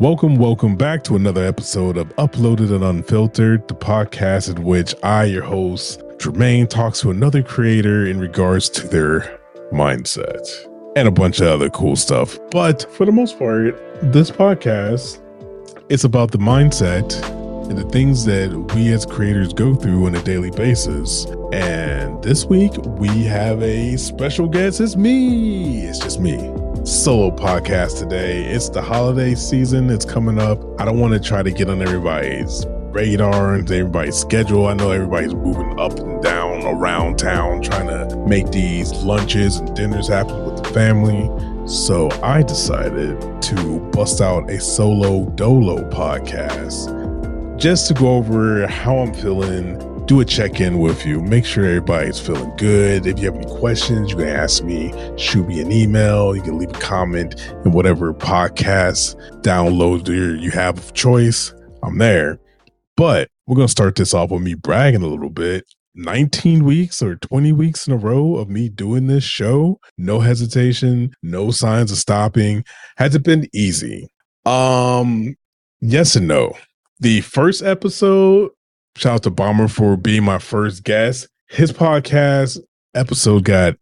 Welcome, welcome back to another episode of Uploaded and Unfiltered, the podcast in which I, your host, Jermaine, talks to another creator in regards to their mindset and a bunch of other cool stuff. But for the most part, this podcast is about the mindset and the things that we as creators go through on a daily basis. And this week we have a special guest. It's me. It's just me. Solo podcast today. It's the holiday season. It's coming up. I don't want to try to get on everybody's radar and everybody's schedule. I know everybody's moving up and down around town trying to make these lunches and dinners happen with the family. So I decided to bust out a solo dolo podcast just to go over how I'm feeling, do a check in with you, make sure everybody's feeling good. If you have any questions, you can ask me, shoot me an email, you can leave a comment in whatever podcast download you have of choice. I'm there. But we're going to start this off with me bragging a little bit. 19 weeks or 20 weeks in a row of me doing this show, no hesitation, no signs of stopping. Has it been easy? Um, yes and no. The first episode, shout out to Bomber for being my first guest. His podcast episode got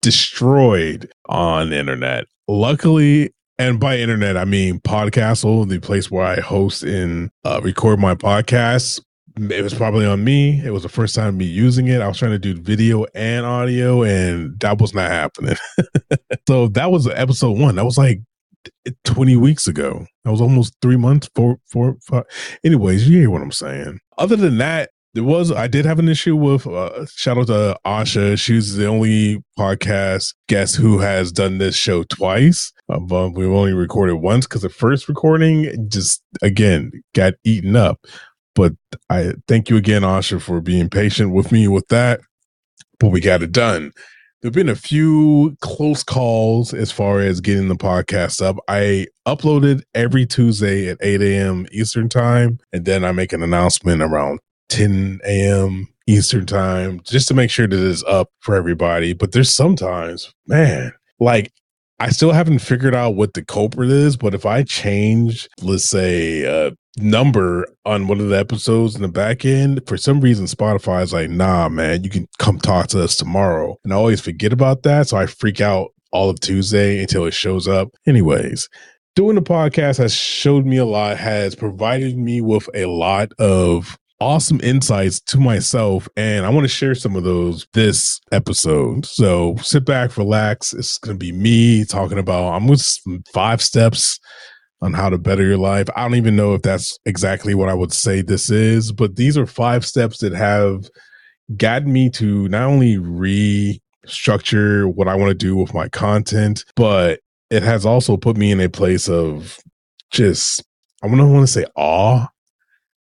destroyed on the internet. Luckily, and by internet, I mean Podcastle, the place where I host and uh, record my podcasts. It was probably on me. It was the first time me using it. I was trying to do video and audio, and that was not happening. so that was episode one. That was like 20 weeks ago. That was almost three months, four, four, five. Anyways, you hear what I'm saying. Other than that, there was I did have an issue with uh, shout out to Asha. She's the only podcast guest who has done this show twice. Uh, but we've only recorded once because the first recording just again got eaten up. But I thank you again, Asha, for being patient with me with that. But we got it done. There've been a few close calls as far as getting the podcast up. I uploaded every Tuesday at 8 a.m. Eastern time, and then I make an announcement around 10 a.m. Eastern time just to make sure that it's up for everybody. But there's sometimes, man, like I still haven't figured out what the culprit is, but if I change, let's say, a number on one of the episodes in the back end, for some reason, Spotify is like, nah, man, you can come talk to us tomorrow. And I always forget about that. So I freak out all of Tuesday until it shows up. Anyways, doing the podcast has showed me a lot, has provided me with a lot of awesome insights to myself and I want to share some of those this episode. So sit back, relax. It's going to be me talking about I'm with five steps on how to better your life. I don't even know if that's exactly what I would say this is, but these are five steps that have gotten me to not only restructure what I want to do with my content, but it has also put me in a place of just I don't want to say awe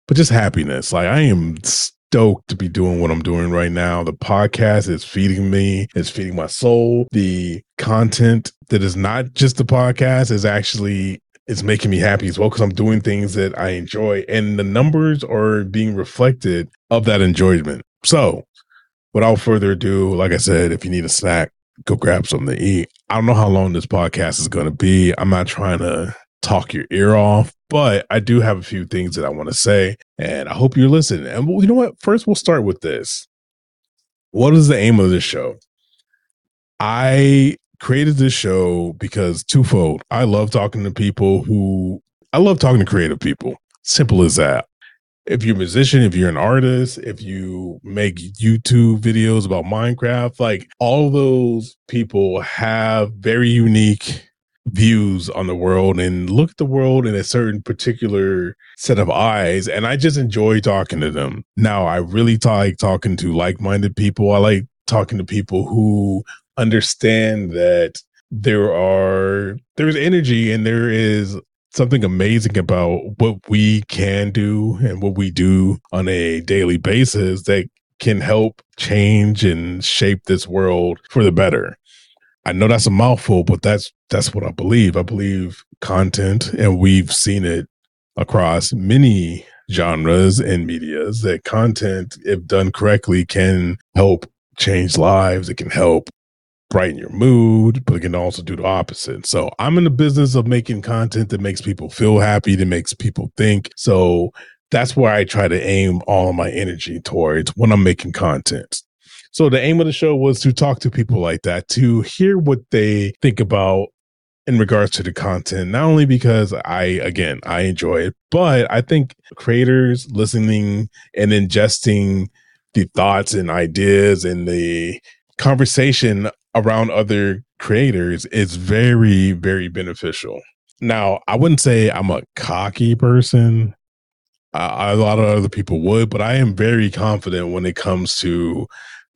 but just happiness. Like I am stoked to be doing what I'm doing right now. The podcast is feeding me, it's feeding my soul. The content that is not just the podcast is actually it's making me happy as well because I'm doing things that I enjoy and the numbers are being reflected of that enjoyment. So without further ado, like I said, if you need a snack, go grab something to eat. I don't know how long this podcast is going to be. I'm not trying to talk your ear off, but I do have a few things that I want to say, and I hope you're listening. And you know what? First, we'll start with this. What is the aim of this show? I created this show because twofold. I love talking to people who I love talking to creative people. Simple as that. If you're a musician, if you're an artist, if you make YouTube videos about Minecraft, like all those people have very unique views on the world and look at the world in a certain particular set of eyes. And I just enjoy talking to them. Now, I really like talking to like minded people. I like talking to people who understand that there are, there's energy and there is something amazing about what we can do and what we do on a daily basis that can help change and shape this world for the better. I know that's a mouthful, but that's that's what I believe. I believe content, and we've seen it across many genres and medias that content, if done correctly, can help change lives. It can help brighten your mood, but it can also do the opposite. So I'm in the business of making content that makes people feel happy, that makes people think. So that's where I try to aim all of my energy towards when I'm making content. So the aim of the show was to talk to people like that, to hear what they think about in regards to the content, not only because I, again, I enjoy it, but I think creators listening and ingesting the thoughts and ideas and the conversation around other creators is very, very beneficial. Now, I wouldn't say I'm a cocky person. Uh, a lot of other people would, but I am very confident when it comes to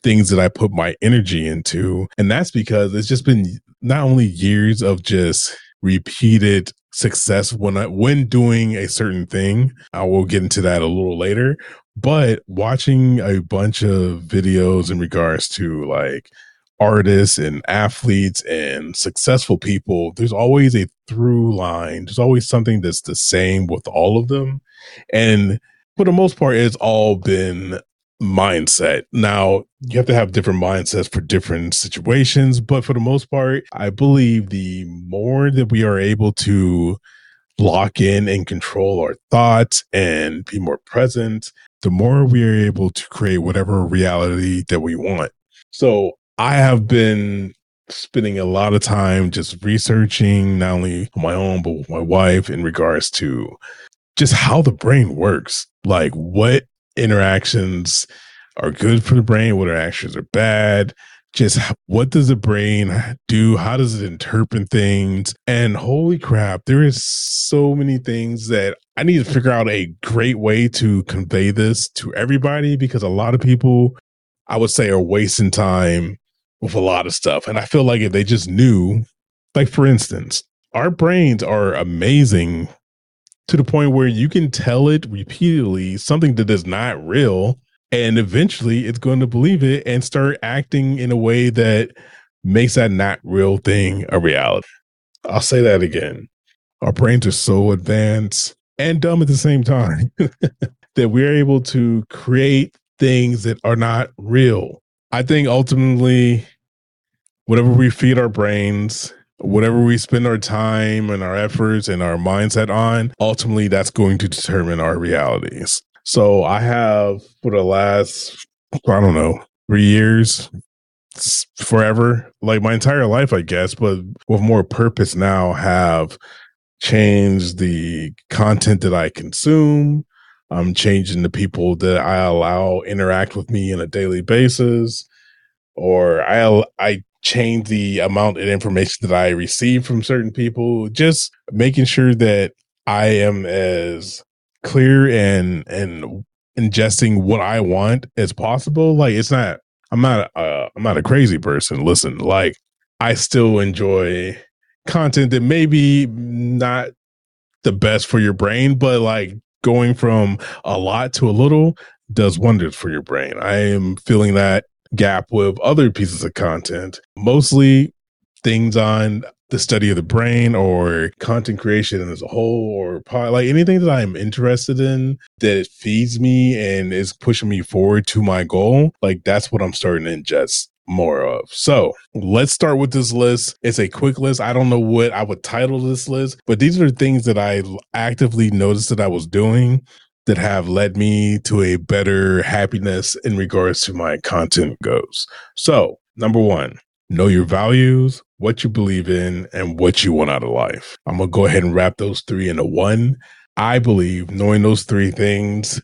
things that I put my energy into. And that's because it's just been not only years of just repeated success when I, when doing a certain thing. I will get into that a little later, but watching a bunch of videos in regards to like artists and athletes and successful people, there's always a through line. There's always something that's the same with all of them. And for the most part, it's all been mindset. Now, you have to have different mindsets for different situations, but for the most part, I believe the more that we are able to lock in and control our thoughts and be more present, the more we are able to create whatever reality that we want. So I have been spending a lot of time just researching, not only on my own, but with my wife in regards to just how the brain works. Like what interactions are good for the brain, what interactions are bad. Just what does the brain do? How does it interpret things? And holy crap, there is so many things that I need to figure out a great way to convey this to everybody because a lot of people, I would say, are wasting time with a lot of stuff. And I feel like if they just knew, like for instance, our brains are amazing to the point where you can tell it repeatedly something that is not real. And eventually it's going to believe it and start acting in a way that makes that not real thing a reality. I'll say that again. Our brains are so advanced and dumb at the same time that we're able to create things that are not real. I think ultimately whatever we feed our brains, whatever we spend our time and our efforts and our mindset on, ultimately that's going to determine our realities. So I have for the last, I don't know, three years, forever, like my entire life, I guess, but with more purpose now, have changed the content that I consume. I'm changing the people that I allow interact with me on a daily basis, or I I change the amount of information that I receive from certain people, just making sure that I am as clear and and ingesting what I want as possible. Like it's not I'm not uh I'm not a crazy person. Listen, like I still enjoy content that maybe not the best for your brain, but like going from a lot to a little does wonders for your brain. I am feeling that gap with other pieces of content, mostly things on the study of the brain or content creation as a whole or like anything that I'm interested in that feeds me and is pushing me forward to my goal. Like that's what I'm starting to ingest more of. So let's start with this list. It's a quick list. I don't know what I would title this list, but these are things that I actively noticed that I was doing that have led me to a better happiness in regards to my content goes. So, number one, know your values, what you believe in, and what you want out of life. I'm going to go ahead and wrap those three into one. I believe knowing those three things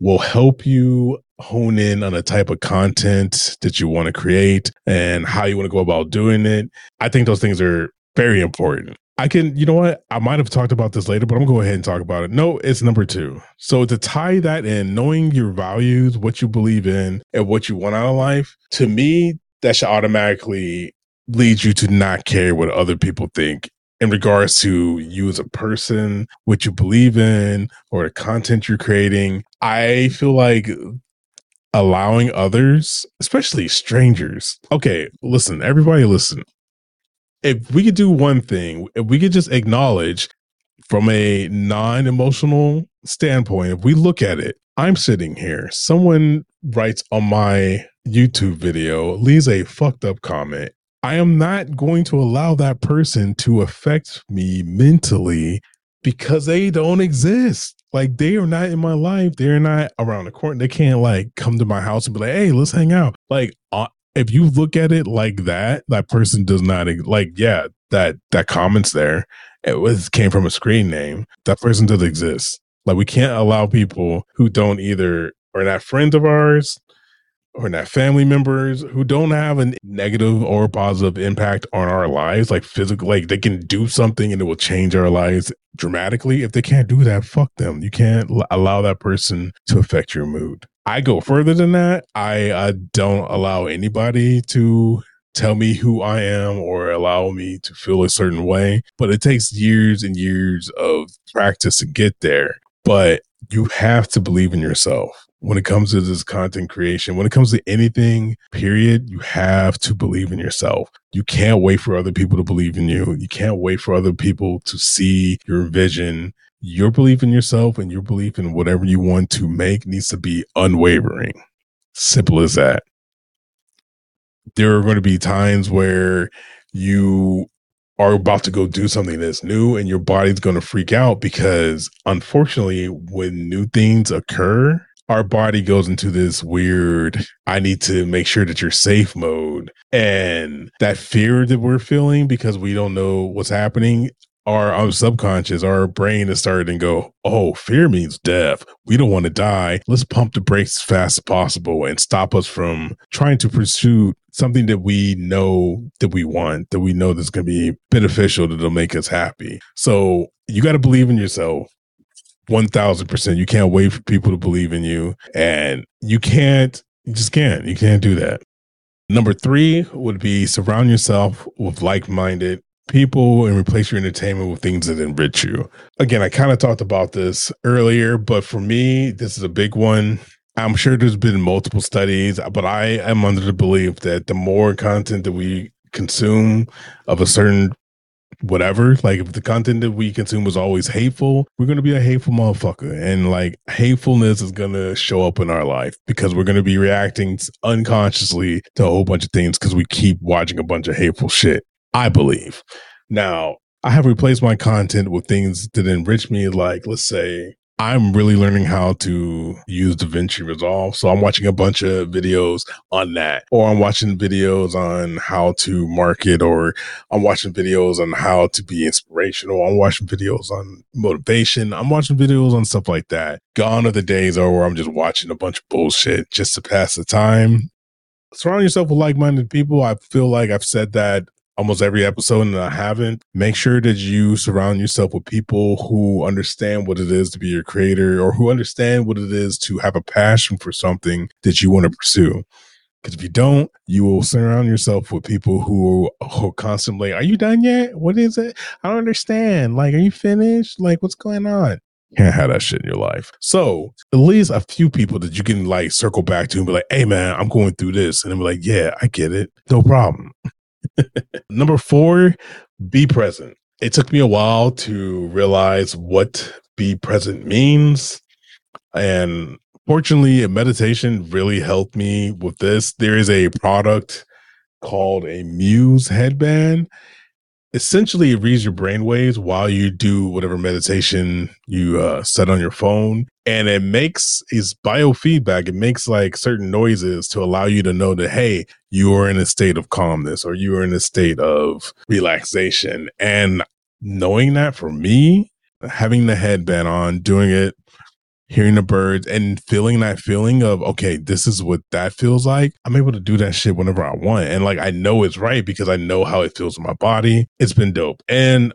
will help you hone in on the type of content that you want to create and how you want to go about doing it. I think those things are very important. I can, you know what? I might have talked about this later, but I'm gonna go ahead and talk about it. No, it's number two. So to tie that in, knowing your values, what you believe in, and what you want out of life, to me, that should automatically lead you to not care what other people think in regards to you as a person, what you believe in, or the content you're creating. I feel like allowing others, especially strangers. Okay, listen, everybody listen if we could do one thing, if we could just acknowledge from a non emotional standpoint, if we look at it, I'm sitting here, someone writes on my YouTube video, leaves a fucked up comment. I am not going to allow that person to affect me mentally because they don't exist. Like they are not in my life. They're not around the corner. They can't like come to my house and be like, "Hey, let's hang out." Like uh, if you look at it like that, that person does not like. Yeah, that that comments there. It was came from a screen name. That person doesn't exist. Like we can't allow people who don't either are not friends of ours or not family members who don't have a negative or positive impact on our lives, like physical, like they can do something and it will change our lives dramatically. If they can't do that, fuck them. You can't allow that person to affect your mood. I go further than that. I uh, don't allow anybody to tell me who I am or allow me to feel a certain way, but it takes years and years of practice to get there. But you have to believe in yourself when it comes to this content creation, when it comes to anything, period, you have to believe in yourself. You can't wait for other people to believe in you. You can't wait for other people to see your vision. Your belief in yourself and your belief in whatever you want to make needs to be unwavering. Simple as that. There are going to be times where you are about to go do something that's new and your body's going to freak out because unfortunately when new things occur our body goes into this weird i need to make sure that you're safe mode. And that fear that we're feeling because we don't know what's happening our, our subconscious our brain is starting to go oh fear means death we don't want to die let's pump the brakes as fast as possible and stop us from trying to pursue something that we know that we want that we know that's going to be beneficial that'll make us happy so you got to believe in yourself 1000%. You can't wait for people to believe in you. And you can't, you just can't. You can't do that. Number three would be surround yourself with like minded people and replace your entertainment with things that enrich you. Again, I kind of talked about this earlier, but for me, this is a big one. I'm sure there's been multiple studies, but I am under the belief that the more content that we consume of a certain whatever. Like if the content that we consume was always hateful, we're gonna be a hateful motherfucker. And like hatefulness is gonna show up in our life because we're gonna be reacting unconsciously to a whole bunch of things because we keep watching a bunch of hateful shit. I believe. Now, I have replaced my content with things that enrich me, like let's say I'm really learning how to use DaVinci Resolve. So I'm watching a bunch of videos on that, or I'm watching videos on how to market, or I'm watching videos on how to be inspirational. I'm watching videos on motivation. I'm watching videos on stuff like that. Gone are the days are where I'm just watching a bunch of bullshit just to pass the time. Surround yourself with like minded people. I feel like I've said that almost every episode and I haven't, make sure that you surround yourself with people who understand what it is to be your creator or who understand what it is to have a passion for something that you want to pursue. Because if you don't, you will surround yourself with people who, who constantly, are you done yet? What is it? I don't understand. Like, are you finished? Like, what's going on? Can't have that shit in your life. So at least a few people that you can like circle back to and be like, hey man, I'm going through this. And I'm like, yeah, I get it. No problem. Number four, be present. It took me a while to realize what be present means. And fortunately, meditation really helped me with this. There is a product called a Muse headband essentially it reads your brain waves while you do whatever meditation you uh, set on your phone and it makes is biofeedback. It makes like certain noises to allow you to know that hey you are in a state of calmness or you are in a state of relaxation. And knowing that for me having the headband on doing it hearing the birds and feeling that feeling of okay this is what that feels like. I'm able to do that shit whenever i want. And like i know it's right because i know how it feels in my body. It's been dope. And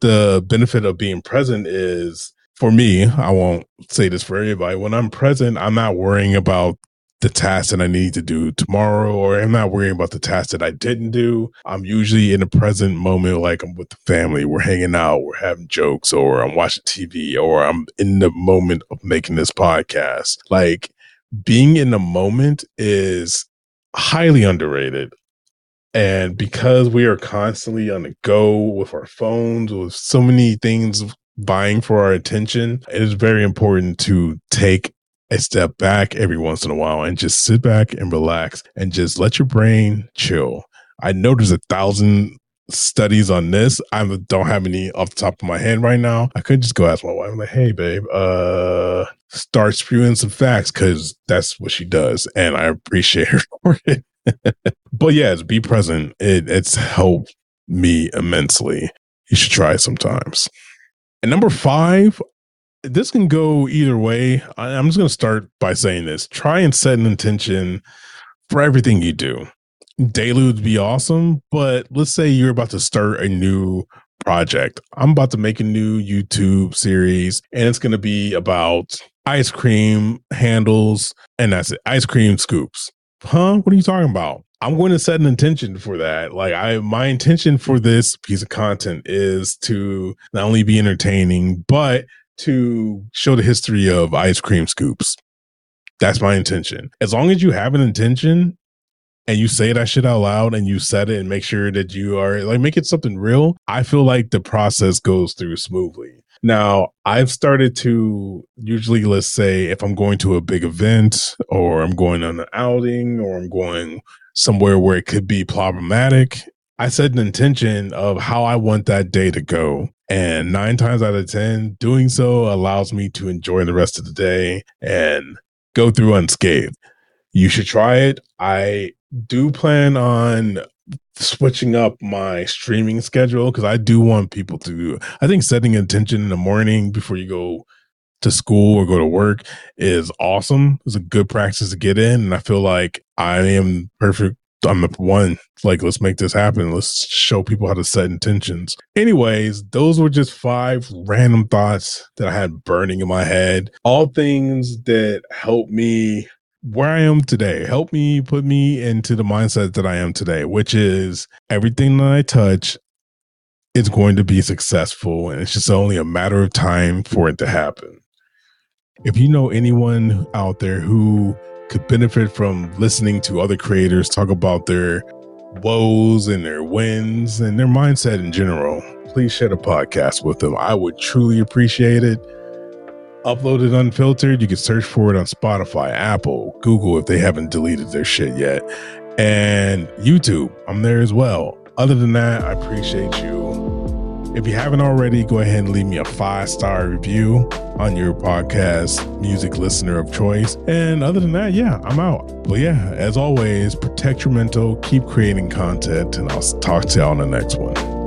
the benefit of being present is for me i won't say this for everybody when i'm present i'm not worrying about the task that I need to do tomorrow, or I'm not worrying about the task that I didn't do. I'm usually in the present moment, like I'm with the family, we're hanging out, we're having jokes, or I'm watching TV, or I'm in the moment of making this podcast. Like being in the moment is highly underrated. And because we are constantly on the go with our phones, with so many things buying for our attention, it is very important to take a step back every once in a while and just sit back and relax and just let your brain chill. I know there's a thousand studies on this. I don't have any off the top of my head right now. I could just go ask my wife, I'm like, hey, babe, uh, start spewing some facts because that's what she does. And I appreciate her for it. but yes, be present. It, it's helped me immensely. You should try it sometimes. And number five, this can go either way. I'm just going to start by saying this try and set an intention for everything you do. Daily would be awesome, but let's say you're about to start a new project. I'm about to make a new YouTube series, and it's going to be about ice cream handles, and that's it ice cream scoops. Huh? What are you talking about? I'm going to set an intention for that. Like I my intention for this piece of content is to not only be entertaining, but to show the history of ice cream scoops. That's my intention. As long as you have an intention and you say that shit out loud and you set it and make sure that you are like make it something real, I feel like the process goes through smoothly. Now, I've started to usually, let's say, if I'm going to a big event or I'm going on an outing or I'm going somewhere where it could be problematic, I set an intention of how I want that day to go. And nine times out of 10, doing so allows me to enjoy the rest of the day and go through unscathed. You should try it. I do plan on switching up my streaming schedule because I do want people to. I think setting intention in the morning before you go to school or go to work is awesome. It's a good practice to get in. And I feel like I am perfect I'm the one. Like, let's make this happen. Let's show people how to set intentions. Anyways, those were just five random thoughts that I had burning in my head. All things that help me where I am today, help me put me into the mindset that I am today, which is everything that I touch is going to be successful. And it's just only a matter of time for it to happen. If you know anyone out there who could benefit from listening to other creators talk about their woes and their wins and their mindset in general, please share the podcast with them. I would truly appreciate it. Uploaded Unfiltered. You can search for it on Spotify, Apple, Google if they haven't deleted their shit yet, and YouTube. I'm there as well. Other than that, I appreciate you if you haven't already, go ahead and leave me a five star review on your podcast music listener of choice. And other than that, yeah, I'm out. But yeah, as always, protect your mental, keep creating content, and I'll talk to y'all on the next one.